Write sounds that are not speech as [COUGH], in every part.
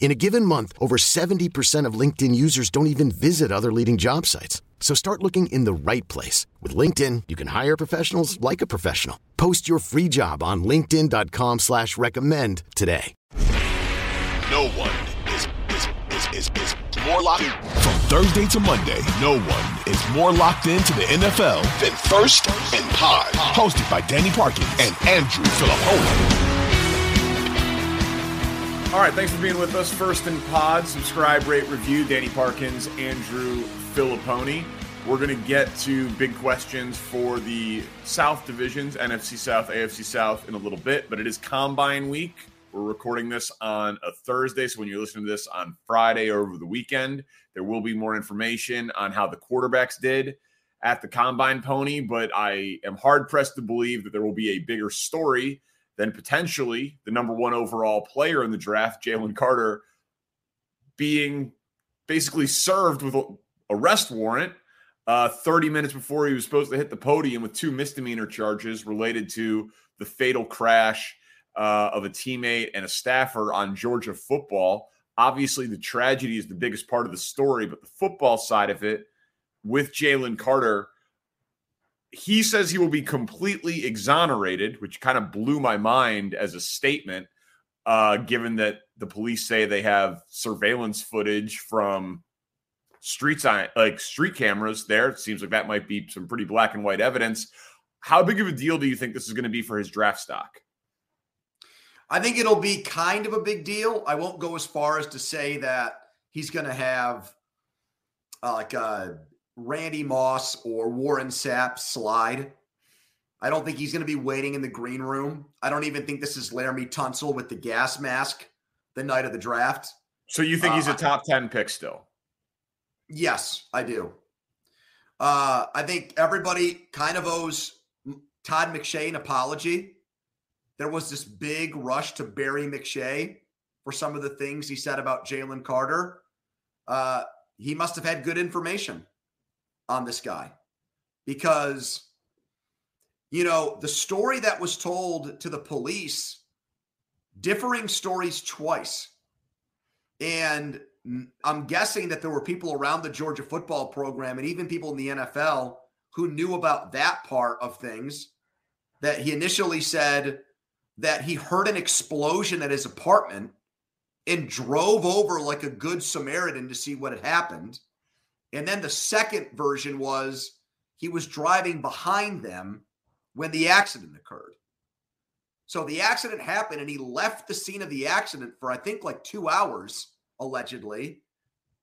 In a given month, over 70% of LinkedIn users don't even visit other leading job sites. So start looking in the right place. With LinkedIn, you can hire professionals like a professional. Post your free job on linkedin.com slash recommend today. No one is, is, is, is, is more locked in. From Thursday to Monday, no one is more locked into the NFL than First and Pod. Hosted by Danny Parkin and Andrew Fillipponi. All right, thanks for being with us. First in Pod, subscribe, rate, review. Danny Parkins, Andrew Fillipponi. We're going to get to big questions for the South divisions, NFC South, AFC South, in a little bit, but it is Combine Week. We're recording this on a Thursday, so when you're listening to this on Friday or over the weekend, there will be more information on how the quarterbacks did at the Combine Pony. But I am hard pressed to believe that there will be a bigger story then potentially the number one overall player in the draft, Jalen Carter, being basically served with a arrest warrant uh, 30 minutes before he was supposed to hit the podium with two misdemeanor charges related to the fatal crash uh, of a teammate and a staffer on Georgia football. Obviously, the tragedy is the biggest part of the story, but the football side of it with Jalen Carter he says he will be completely exonerated, which kind of blew my mind as a statement, uh, given that the police say they have surveillance footage from street sign, like street cameras there. It seems like that might be some pretty black and white evidence. How big of a deal do you think this is going to be for his draft stock? I think it'll be kind of a big deal. I won't go as far as to say that he's going to have uh, like a Randy Moss or Warren Sapp slide. I don't think he's going to be waiting in the green room. I don't even think this is Laremy Tunsil with the gas mask the night of the draft. So you think uh, he's a top 10 pick still? Yes, I do. Uh, I think everybody kind of owes Todd McShay an apology. There was this big rush to bury McShay for some of the things he said about Jalen Carter. Uh, he must have had good information on this guy because, you know, the story that was told to the police, differing stories twice. And I'm guessing that there were people around the Georgia football program and even people in the NFL who knew about that part of things. That he initially said that he heard an explosion at his apartment and drove over like a good Samaritan to see what had happened. And then the second version was he was driving behind them when the accident occurred. So the accident happened and he left the scene of the accident for, I think, like two hours, allegedly,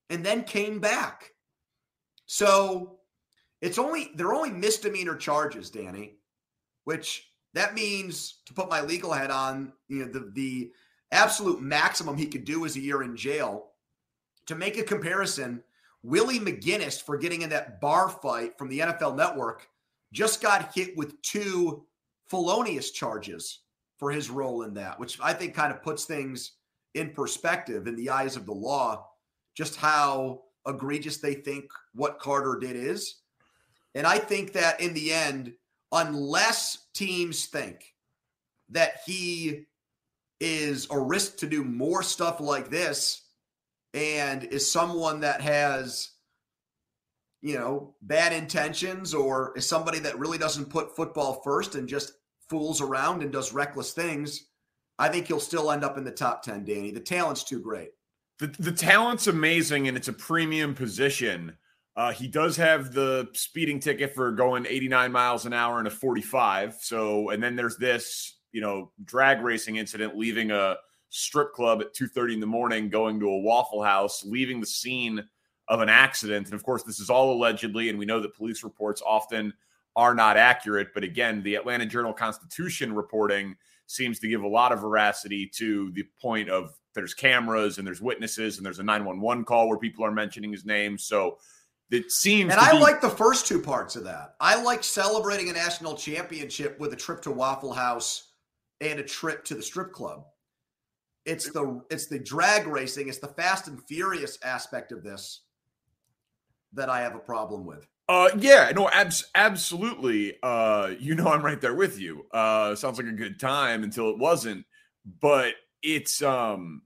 and then came back. So it's only, they're only misdemeanor charges, Danny, which that means to put my legal head on, you know, the, the absolute maximum he could do is a year in jail. To make a comparison, Willie McGinest for getting in that bar fight from the NFL Network just got hit with two felonious charges for his role in that, which I think kind of puts things in perspective in the eyes of the law, just how egregious they think what Carter did is. And I think that in the end, unless teams think that he is a risk to do more stuff like this, and is someone that has you know bad intentions or is somebody that really doesn't put football first and just fools around and does reckless things i think he'll still end up in the top 10 danny. The talent's too great. The, the talent's amazing and it's a premium position. Uh, he does have the speeding ticket for going 89 miles an hour in a 45. So, and then there's this, you know, drag racing incident, leaving a strip club at 2:30 in the morning, going to a Waffle House, leaving the scene of an accident. And of course, this is all allegedly, and we know that police reports often are not accurate. But again, the Atlanta Journal Constitution reporting seems to give a lot of veracity to the point of there's cameras and there's witnesses and there's a 911 call where people are mentioning his name. So it seems And I be- like the first two parts of that. I like celebrating a national championship with a trip to Waffle House and a trip to the strip club. It's the it's the drag racing, it's the fast and furious aspect of this that I have a problem with. Uh, yeah, no, abs- absolutely. Uh, you know, I'm right there with you. Uh, sounds like a good time until it wasn't, but it's um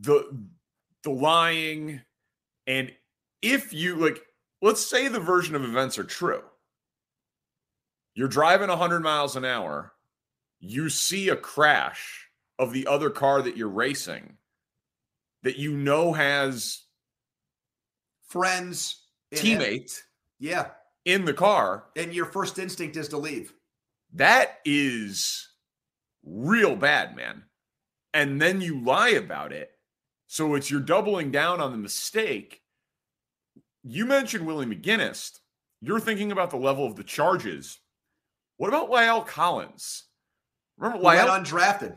the the lying, and if you like, let's say the version of events are true. You're driving 100 miles an hour, you see a crash of the other car that you're racing that you know has Friends, in teammates Yeah. in the car And your first instinct is to leave. That is real bad, man. And then you lie about it. So it's you're doubling down on the mistake. You mentioned Willie McGinest. You're thinking about the level of the charges. What about La'el Collins? Remember La'el? undrafted.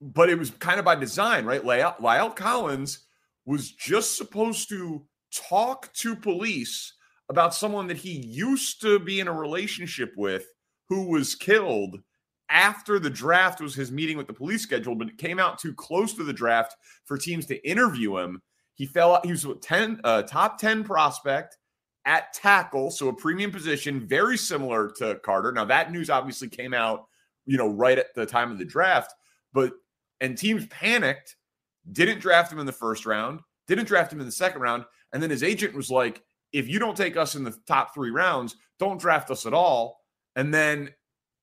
But it was kind of by design, right? La'el, La'el Collins was just supposed to talk to police about someone that he used to be in a relationship with who was killed after the draft was his meeting with the police scheduled, but it came out too close to the draft for teams to interview him. He fell out, he was a 10 uh, top 10 prospect at tackle, so a premium position, very similar to Carter. Now that news obviously came out, you know, right at the time of the draft, but and teams panicked, didn't draft him in the first round, didn't draft him in the second round, and then his agent was like, "If you don't take us in the top 3 rounds, don't draft us at all." And then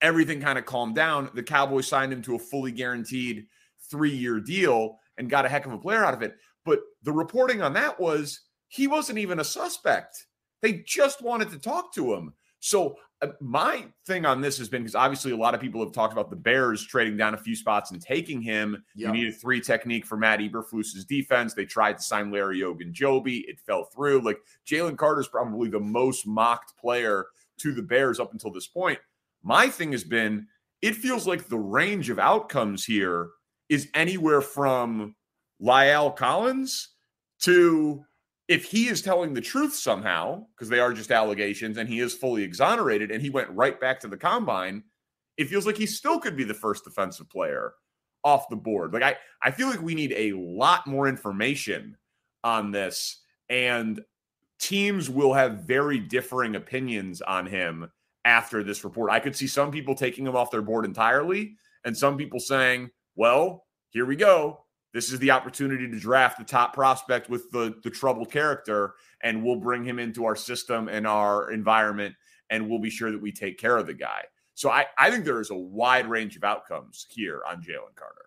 everything kind of calmed down. The Cowboys signed him to a fully guaranteed 3-year deal and got a heck of a player out of it. But the reporting on that was he wasn't even a suspect. They just wanted to talk to him. So Uh, my thing on this has been because obviously a lot of people have talked about the Bears trading down a few spots and taking him. Yep. You need a three technique for Matt Eberflus's defense. They tried to sign Larry Ogunjobi. It fell through. Like Jalen Carter's probably the most mocked player to the Bears up until this point. My thing has been it feels like the range of outcomes here is anywhere from La'el Collins to if he is telling the truth somehow, because they are just allegations and he is fully exonerated and he went right back to the combine, it feels like he still could be the first defensive player off the board. Like I, I feel like we need a lot more information on this, and teams will have very differing opinions on him after this report. I could see some people taking him off their board entirely, and some people saying, well, here we go. This is the opportunity to draft the top prospect with the, the troubled character, and we'll bring him into our system and our environment, and we'll be sure that we take care of the guy. So I, I think there is a wide range of outcomes here on Jalen Carter.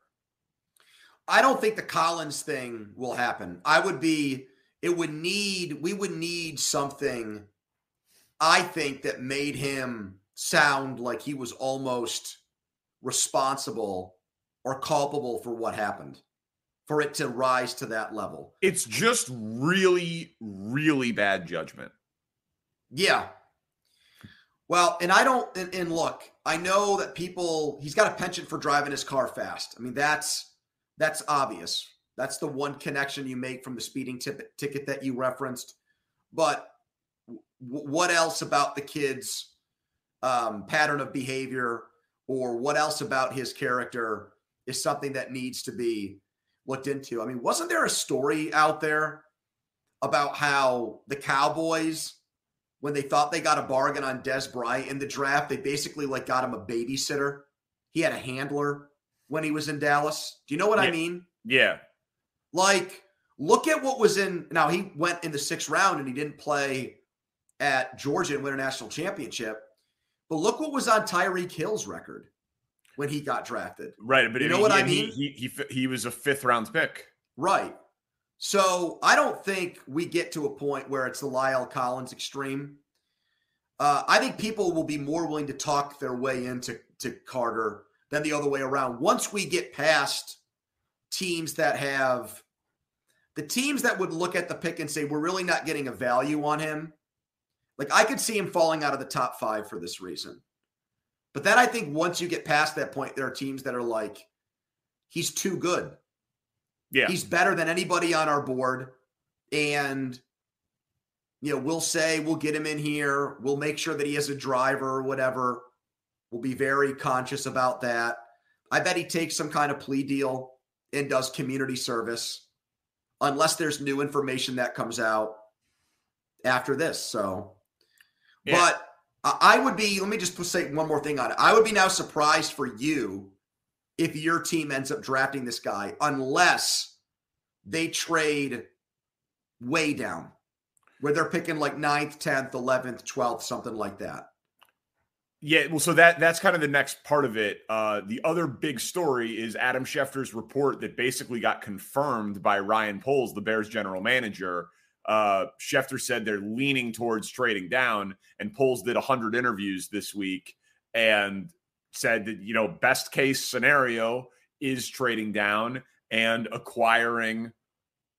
I don't think the Collins thing will happen. I would be, it would need, we would need something, I think, that made him sound like he was almost responsible or culpable for what happened for it to rise to that level. It's just really, really bad judgment. Yeah. Well, and I don't, and, and look, I know that people, he's got a penchant for driving his car fast. I mean, that's, that's obvious. That's the one connection you make from the speeding tip, ticket that you referenced. But w- what else about the kid's um, pattern of behavior or what else about his character is something that needs to be looked into? I mean, wasn't there a story out there about how the Cowboys, when they thought they got a bargain on Dez Bryant in the draft, they basically like got him a babysitter. He had a handler when he was in Dallas. Do you know what I mean? Yeah. Like, look at what was in. Now he went in the sixth round and he didn't play at Georgia and win a national championship. But look what was on Tyreek Hill's record when he got drafted. Right. But You know what I mean? He, he, he, he was a fifth round pick. Right. So I don't think we get to a point where it's the La'el Collins extreme. Uh, I think people will be more willing to talk their way into to Carter than the other way around. Once we get past teams that have the teams that would look at the pick and say, we're really not getting a value on him. Like I could see him falling out of the top five for this reason. But then I think once you get past that point, there are teams that are like, he's too good. Yeah. He's better than anybody on our board. And, you know, we'll say we'll get him in here. We'll make sure that he has a driver or whatever. We'll be very conscious about that. I bet he takes some kind of plea deal and does community service unless there's new information that comes out after this. So, yeah. but I would be, let me just say one more thing on it. I would be now surprised for you if your team ends up drafting this guy, unless they trade way down, where they're picking like 9th, 10th, 11th, 12th, something like that. Yeah, well, so that that's kind of the next part of it. Uh, the other big story is Adam Schefter's report that basically got confirmed by Ryan Poles, the Bears general manager. Uh, Schefter said they're leaning towards trading down, and Poles did 100 interviews this week and said that you know best case scenario is trading down and acquiring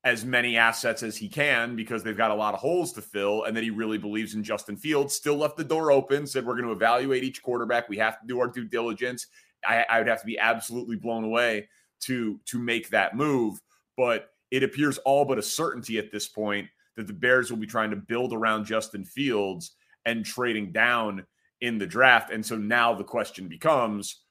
as many assets as he can because they've got a lot of holes to fill and that he really believes in Justin Fields. Still left the door open, said we're going to evaluate each quarterback. We have to do our due diligence. I, I would have to be absolutely blown away to to make that move. But it appears all but a certainty at this point that the Bears will be trying to build around Justin Fields and trading down in the draft. And so now the question becomes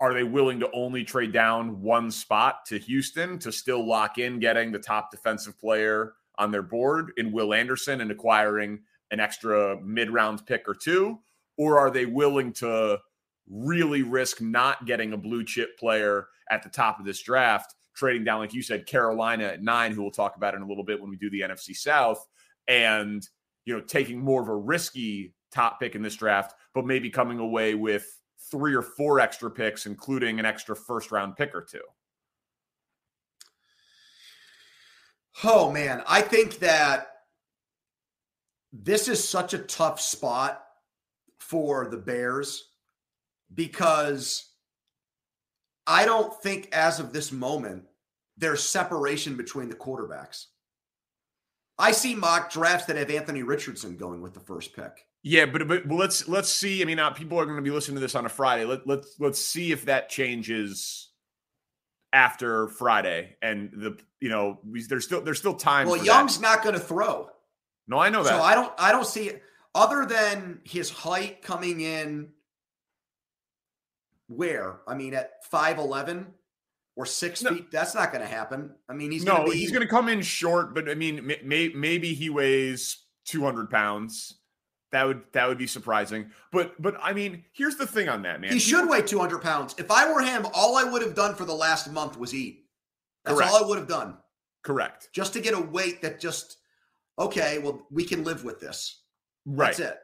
are they willing to only trade down one spot to Houston to still lock in getting the top defensive player on their board in Will Anderson and acquiring an extra mid round pick or two? Or are they willing to really risk not getting a blue chip player at the top of this draft, trading down, like you said, Carolina at nine, who we'll talk about in a little bit when we do the NFC South, and you know, taking more of a risky top pick in this draft, but maybe coming away with three or four extra picks, including an extra first round pick or two? Oh, man. I think that this is such a tough spot for the Bears because I don't think, as of this moment, there's separation between the quarterbacks. I see mock drafts that have Anthony Richardson going with the first pick. Yeah, but but well, let's let's see. I mean, uh, people are going to be listening to this on a Friday. Let let's let's see if that changes after Friday. And the you know we, there's still there's still time. Well, Young's that. not going to throw. No, I know that. So I don't I don't see it other than his height coming in. Where I mean, at five eleven or six no. feet, that's not going to happen. I mean, he's no, gonna be, he's going to come in short, but I mean, may, maybe he weighs two hundred pounds that would that would be surprising. But but I mean, here's the thing on that, man. He should weigh 200 pounds. If I were him, all I would have done for the last month was eat. That's Correct. all I would have done. Correct. Just to get a weight that just okay, well, we can live with this. Right. That's it.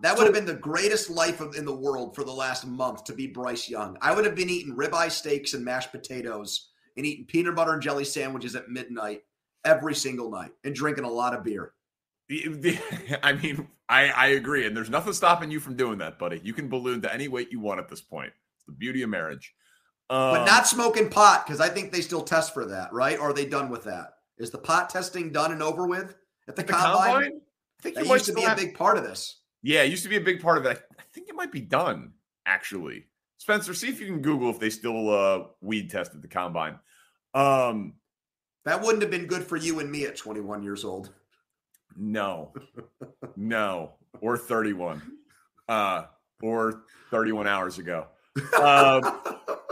That would have been the greatest life of, in the world for the last month to be Bryce Young. I would have been eating ribeye steaks and mashed potatoes and eating peanut butter and jelly sandwiches at midnight every single night and drinking a lot of beer. [LAUGHS] I mean, I, I agree. And there's nothing stopping you from doing that, buddy. You can balloon to any weight you want at this point. It's the beauty of marriage. Um, but not smoking pot, because I think they still test for that, right? Or are they done with that? Is the pot testing done and over with at the, the combine? combine? I think that used to be have, a big part of this. Yeah, it used to be a big part of it. I think it might be done, actually. Spencer, see if you can Google if they still uh, weed tested the combine. Um, that wouldn't have been good for you and me at 21 years old. No, [LAUGHS] no, or 31, uh, or 31 hours ago. Uh,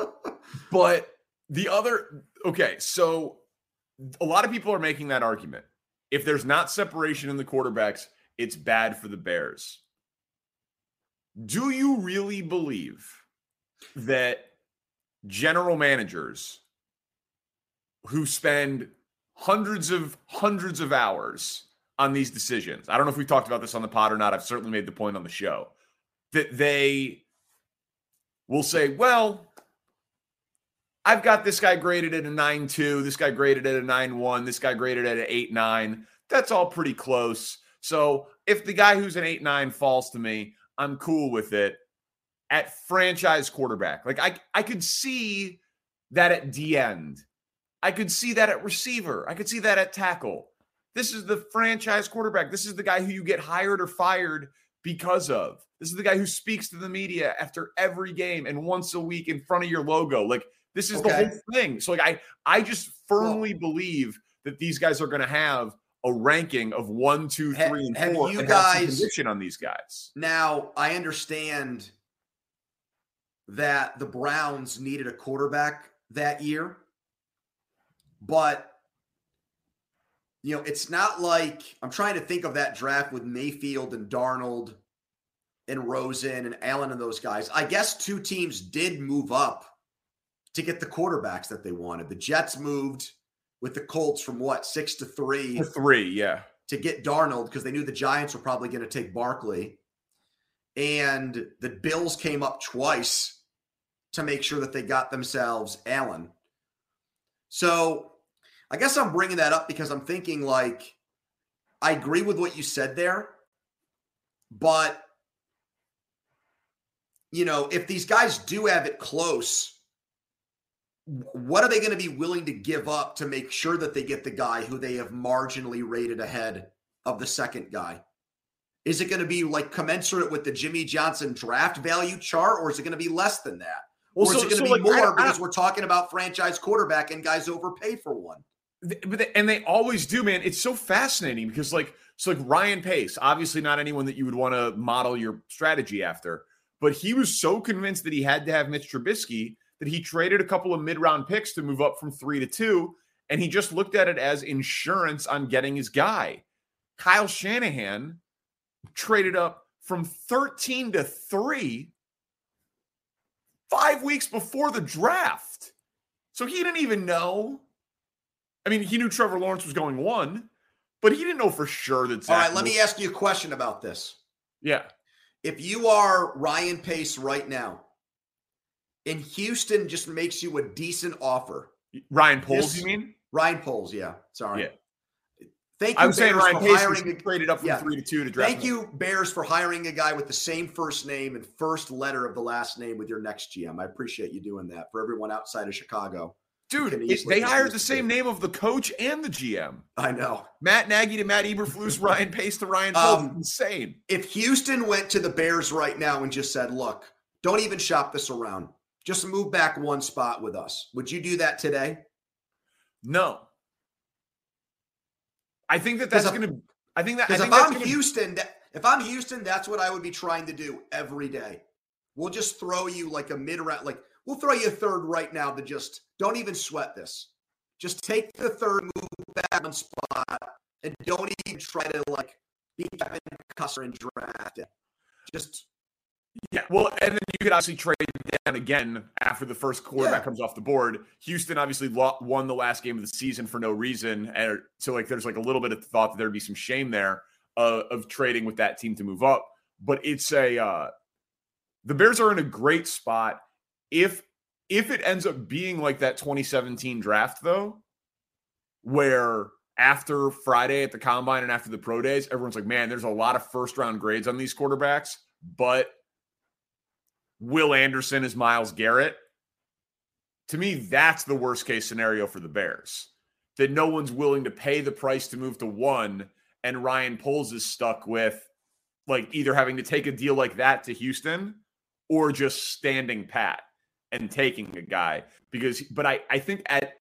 [LAUGHS] but the other, okay, so a lot of people are making that argument. If there's not separation in the quarterbacks, it's bad for the Bears. Do you really believe that general managers who spend hundreds of hundreds of hours on these decisions. I don't know if we've talked about this on the pod or not. I've certainly made the point on the show that they will say, well, I've got this guy graded at a 9 2, this guy graded at a 9 1, this guy graded at an 8 9. That's all pretty close. So if the guy who's an 8 9 falls to me, I'm cool with it. At franchise quarterback, like I, I could see that at D end. I could see that at receiver. I could see that at tackle. This is the franchise quarterback. This is the guy who you get hired or fired because of. This is the guy who speaks to the media after every game and once a week in front of your logo. Like this is okay. the whole thing. So like I I just firmly well, believe that these guys are going to have a ranking of one, two, three, and have, four. Have you guys conviction on these guys? Now I understand that the Browns needed a quarterback that year, but you know, it's not like I'm trying to think of that draft with Mayfield and Darnold and Rosen and Allen and those guys. I guess two teams did move up to get the quarterbacks that they wanted. The Jets moved with the Colts from what, six to three? To three, yeah. To get Darnold because they knew the Giants were probably going to take Barkley. And the Bills came up twice to make sure that they got themselves Allen. So I guess I'm bringing that up because I'm thinking like, I agree with what you said there, but you know, if these guys do have it close, what are they going to be willing to give up to make sure that they get the guy who they have marginally rated ahead of the second guy? Is it going to be like commensurate with the Jimmy Johnson draft value chart, or is it going to be less than that? Well, or is so, it going to so be like, more I, because we're talking about franchise quarterback and guys overpay for one? and they always do, man. It's so fascinating because, like, so like Ryan Pace, obviously not anyone that you would want to model your strategy after, but he was so convinced that he had to have Mitch Trubisky that he traded a couple of mid-round picks to move up from three to two, and he just looked at it as insurance on getting his guy. Kyle Shanahan traded up from 13 to three five weeks before the draft. So he didn't even know I mean, he knew Trevor Lawrence was going one, but he didn't know for sure that. Zach All right, let me ask you a question about this. Yeah. If you are Ryan Pace right now, and Houston just makes you a decent offer, Ryan Poles, you mean? Ryan Poles, yeah. Sorry. Yeah. Thank you, I was Bears, saying Ryan for Pace hiring a, traded up from yeah. three to two to draft. Thank him. you, Bears, for hiring a guy with the same first name and first letter of the last name with your next GM. I appreciate you doing that for everyone outside of Chicago. Dude, it, they hired the same name of the coach and the GM. I know. Matt Nagy to Matt Eberflus, [LAUGHS] Ryan Pace to Ryan Poles. Um, insane. If Houston went to the Bears right now and just said, look, don't even shop this around. Just move back one spot with us. Would you do that today? No. I think that that's going to. I think that because if I'm gonna, Houston, if I'm Houston, that's what I would be trying to do every day. We'll just throw you like a mid round, like We'll throw you a third right now to just don't even sweat this. Just take the third, move back one spot, and don't even try to like be Kevin Costner and draft it. Just yeah, well, and then you could obviously trade down again after the first quarterback yeah. comes off the board. Houston obviously won the last game of the season for no reason, and so like there's like a little bit of thought that there'd be some shame there uh, of trading with that team to move up. But it's a uh, the Bears are in a great spot if if it ends up being like that 2017 draft though, where after Friday at the combine and after the pro days, everyone's like, man, there's a lot of first round grades on these quarterbacks, but Will Anderson is Myles Garrett. To me, that's the worst case scenario for the Bears. That no one's willing to pay the price to move to one, and Ryan Poles is stuck with like either having to take a deal like that to Houston or just standing pat and taking a guy because, but I, I think at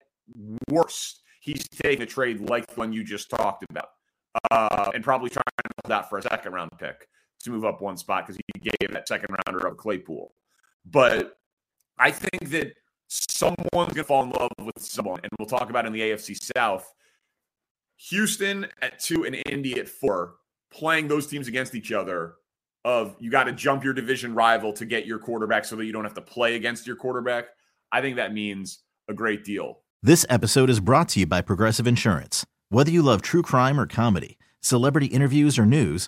worst, he's taking a trade like the one you just talked about uh, and probably trying to hold out for a second round pick to move up one spot because he gave that second rounder of Claypool. But I think that someone's going to fall in love with someone, and we'll talk about in the AFC South. Houston at two and Indy at four, playing those teams against each other of you got to jump your division rival to get your quarterback so that you don't have to play against your quarterback. I think that means a great deal. This episode is brought to you by Progressive Insurance. Whether you love true crime or comedy, celebrity interviews or news,